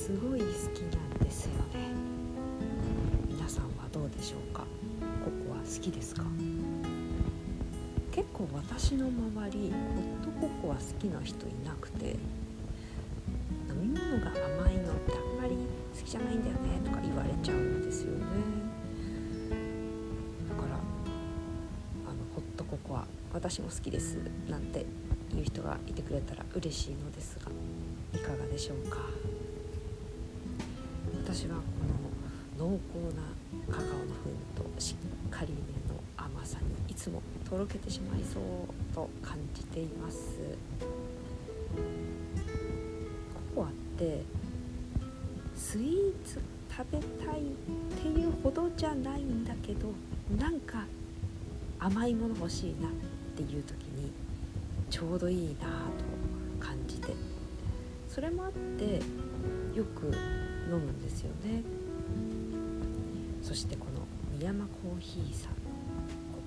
すごい好きなんですよね。皆さんはどうでしょうか？ココア好きですか？結構私の周りホットココア好きな人いなくて飲み物が甘いのってあんまり好きじゃないんだよねとか言われちゃうんですよね。だからあのホットココア私も好きですなんて言う人がいてくれたら嬉しいのですがいかがでしょうか？私はこの濃厚なカカオの風味としっかりめの甘さにいつもとろけてしまいそうと感じています。ココアってスイーツ食べたいっていうほどじゃないんだけどなんか甘いもの欲しいなっていう時にちょうどいいなと感じて。それもあってよく飲むんですよね。そしてこの三山コーヒーさんの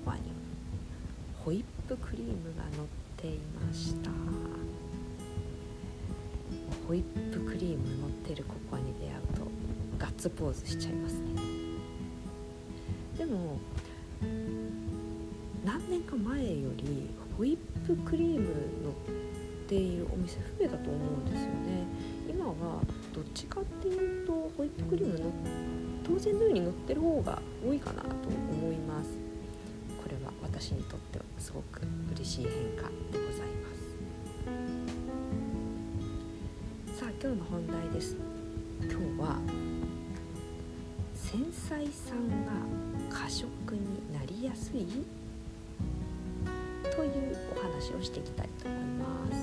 ココアにはホイップクリームが乗っていました。ホイップクリーム乗ってるココアに出会うとガッツポーズしちゃいますね。でも何年か前よりホイップクリーム乗っているお店増えたと思うんですよね。今はどっちかっていうとホイップクリームの当然のように乗ってる方が多いかなと思います。これは私にとってはすごく嬉しい変化でございます。さあ今日の本題です。今日は繊細さんが過食になりやすい？というお話をしていきたいと思います、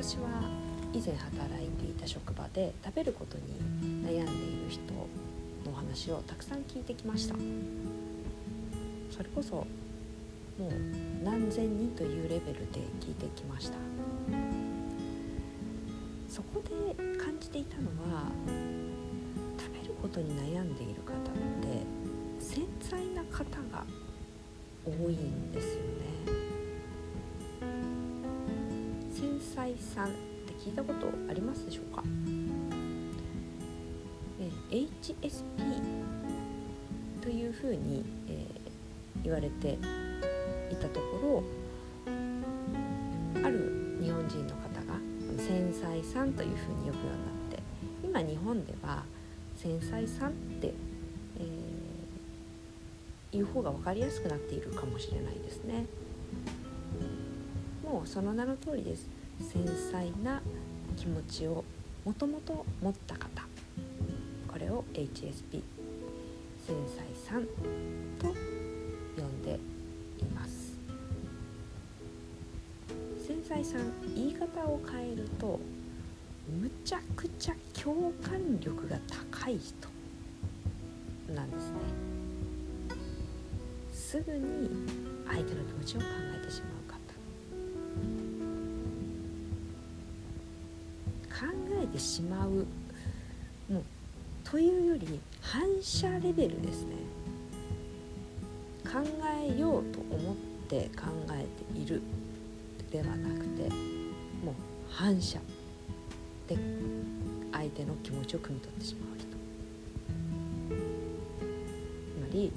私は以前働いていた職場で食べることに悩んでいる人のお話をたくさん聞いてきました。それこそもう何千人というレベルで聞いてきました。そこで感じていたのは食べることに悩んでいる方って繊細な方が多いんですよね。繊細さんって聞いたことありますでしょうか？え HSP というふうに、えー言われていたところある日本人の方が繊細さんというふうに呼ぶようになって今日本では繊細さんって、えーいう方が分かりやすくなっているかもしれないですね。もうその名の通りです。繊細な気持ちをもともと持った方。これを HSP 繊細さんと呼んでいます。繊細さん言い方を変えるとむちゃくちゃ共感力が高い人なんですね。すぐに相手の気持ちを考えてしまう。てしまうもうというより反射レベルですね。考えようと思って考えているではなくてもう反射で相手の気持ちを汲み取ってしまう人。つまり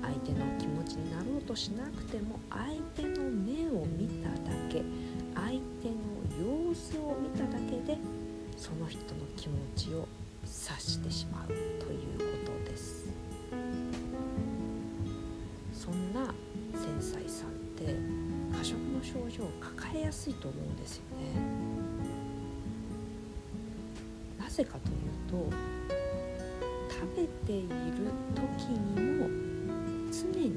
相手の気持ちになろうとしなくても相手の目を見ただけ相手の様子を見ただけでその人の気持ちを察してしまうということです。そんな繊細さんって過食の症状を抱えやすいと思うんですよね。なぜかというと食べている時にも常に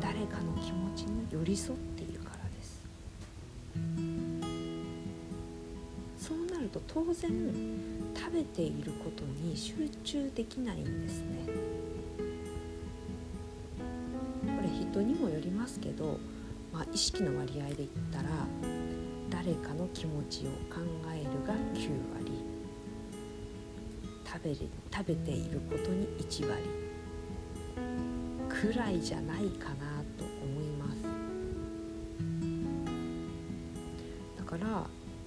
誰かの気持ちに寄り添っている。と当然食べていることに集中できないんですね。これ人にもよりますけど、まあ、意識の割合で言ったら誰かの気持ちを考えるが9割。食べる食べていることに1割。くらいじゃないかな。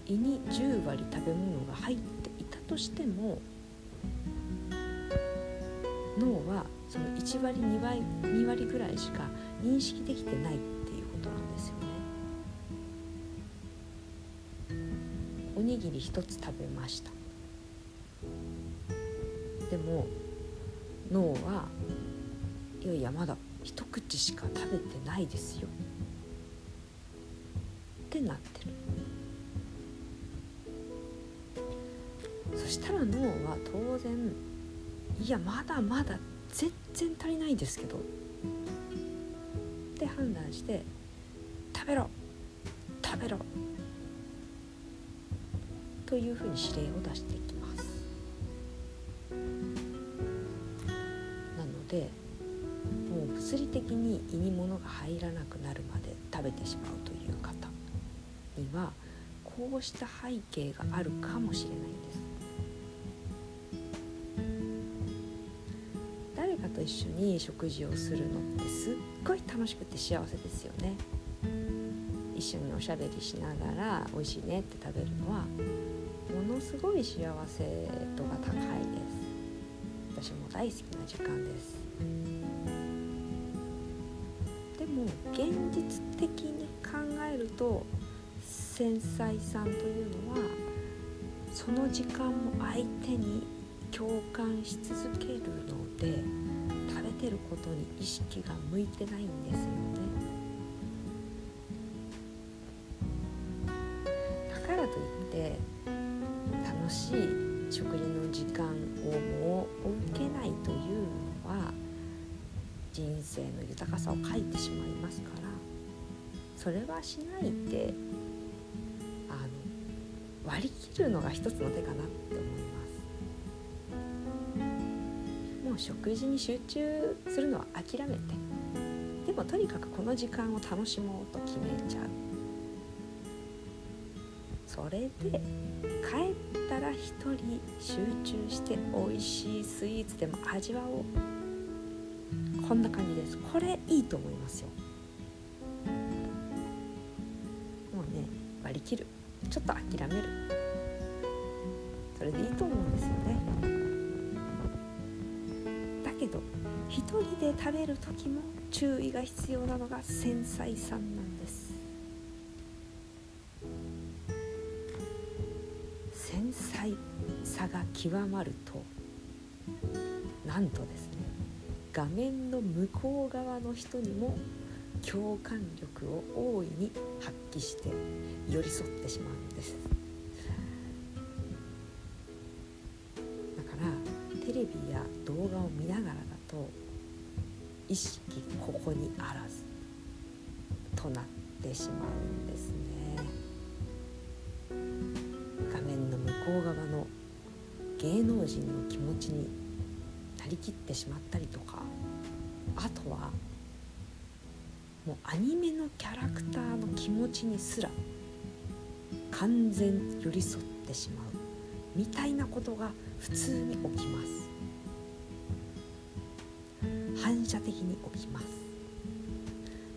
胃に10割食べ物が入っていたとしても脳はその1割2割 ,2 割ぐらいしか認識できてないっていうことなんですよね。おにぎり1つ食べました。でも脳はいやいやまだ一口しか食べてないですよ。ってなってる。そしたら脳は当然いやまだまだ全然足りないですけど。って判断して食べろ食べろ。というふうに指令を出していきます。なのでもう物理的に胃に物が入らなくなるまで食べてしまうという方にはこうした背景があるかもしれないんです。一緒に食事をするのってすっごい楽しくて幸せですよね。一緒におしゃべりしながら美味しいねって食べるのはものすごい幸せ度が高いです。私も大好きな時間です。でも現実的に考えると繊細さんというのはその時間も相手に共感し続けるのでてることに意識が向いてないんですよねだからといって楽しい食事の時間をもう受けないというのは人生の豊かさを欠いてしまいますからそれはしないであの割り切るのが一つの手かなって思います。食事に集中するのは諦めて。でもとにかくこの時間を楽しもうと決めちゃう。それで帰ったら一人集中して美味しいスイーツでも味わおう。こんな感じです。これいいと思いますよ。もうね割り切る。ちょっと諦める。それでいいと思けど一人で食べる時も注意が必要なのが繊細さんなんです。繊細さが極まるとなんとですね画面の向こう側の人にも共感力を大いに発揮して寄り添ってしまうんです。ビや動画を見ながらだと意識ここにあらずとなってしまうんですね。画面の向こう側の芸能人の気持ちになりきってしまったりとかあとはもうアニメのキャラクターの気持ちにすら完全寄り添ってしまうみたいなことが普通に起きます。反射的に起きます。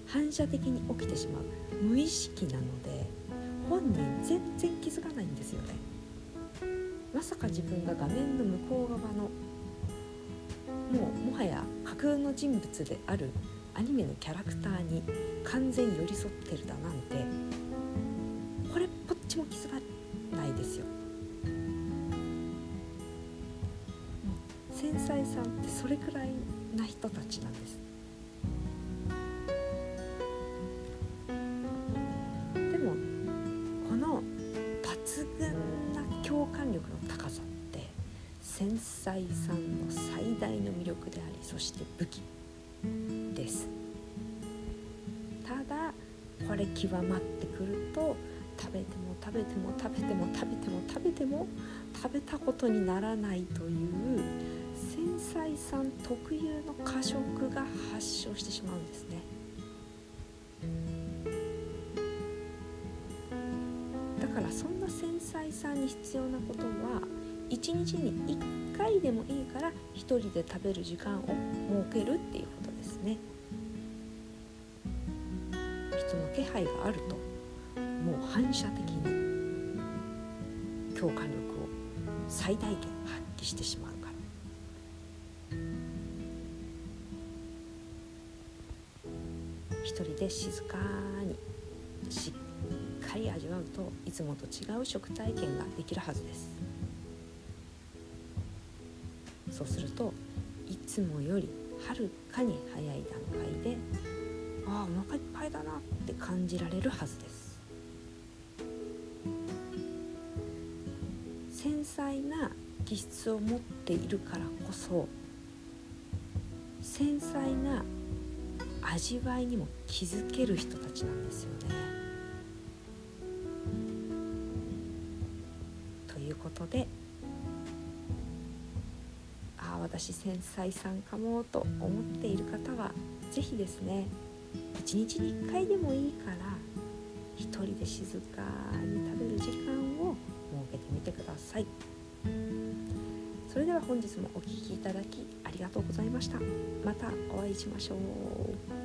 反射的に起きてしまう。無意識なので本人全然気づかないんですよね。まさか自分が画面の向こう側のもうもはや架空の人物であるアニメのキャラクターに完全寄り添ってるだなんてこれっぽっちも気づかないですよ。繊細さんってそれくらいな人たちなんです。でもこの抜群な共感力の高さって繊細さんの最大の魅力でありそして武器です。ただこれ極まってくると食べても食べても食べても食べても食べても食べたことにならないという繊細さん特有の過食が発症してしまうんですね。だからそんな繊細さんに必要なことは1日に1回でもいいから1人で食べる時間を設けるっていうことですね。人の気配があるともう反射的に共感力を最大限発揮してしまう。一人で静かにしっかり味わうといつもと違う食体験ができるはずです。そうするといつもよりはるかに早い段階でああお腹いっぱいだなって感じられるはずです。繊細な気質を持っているからこそ繊細な味わいにも気づける人たちなんですよね。ということでああ私繊細さんかもと思っている方は是非ですね一日に1回でもいいから一人で静かに食べる時間を設けてみてください。それでは本日もお聴きいただきありがとうございました。またお会いしましょう。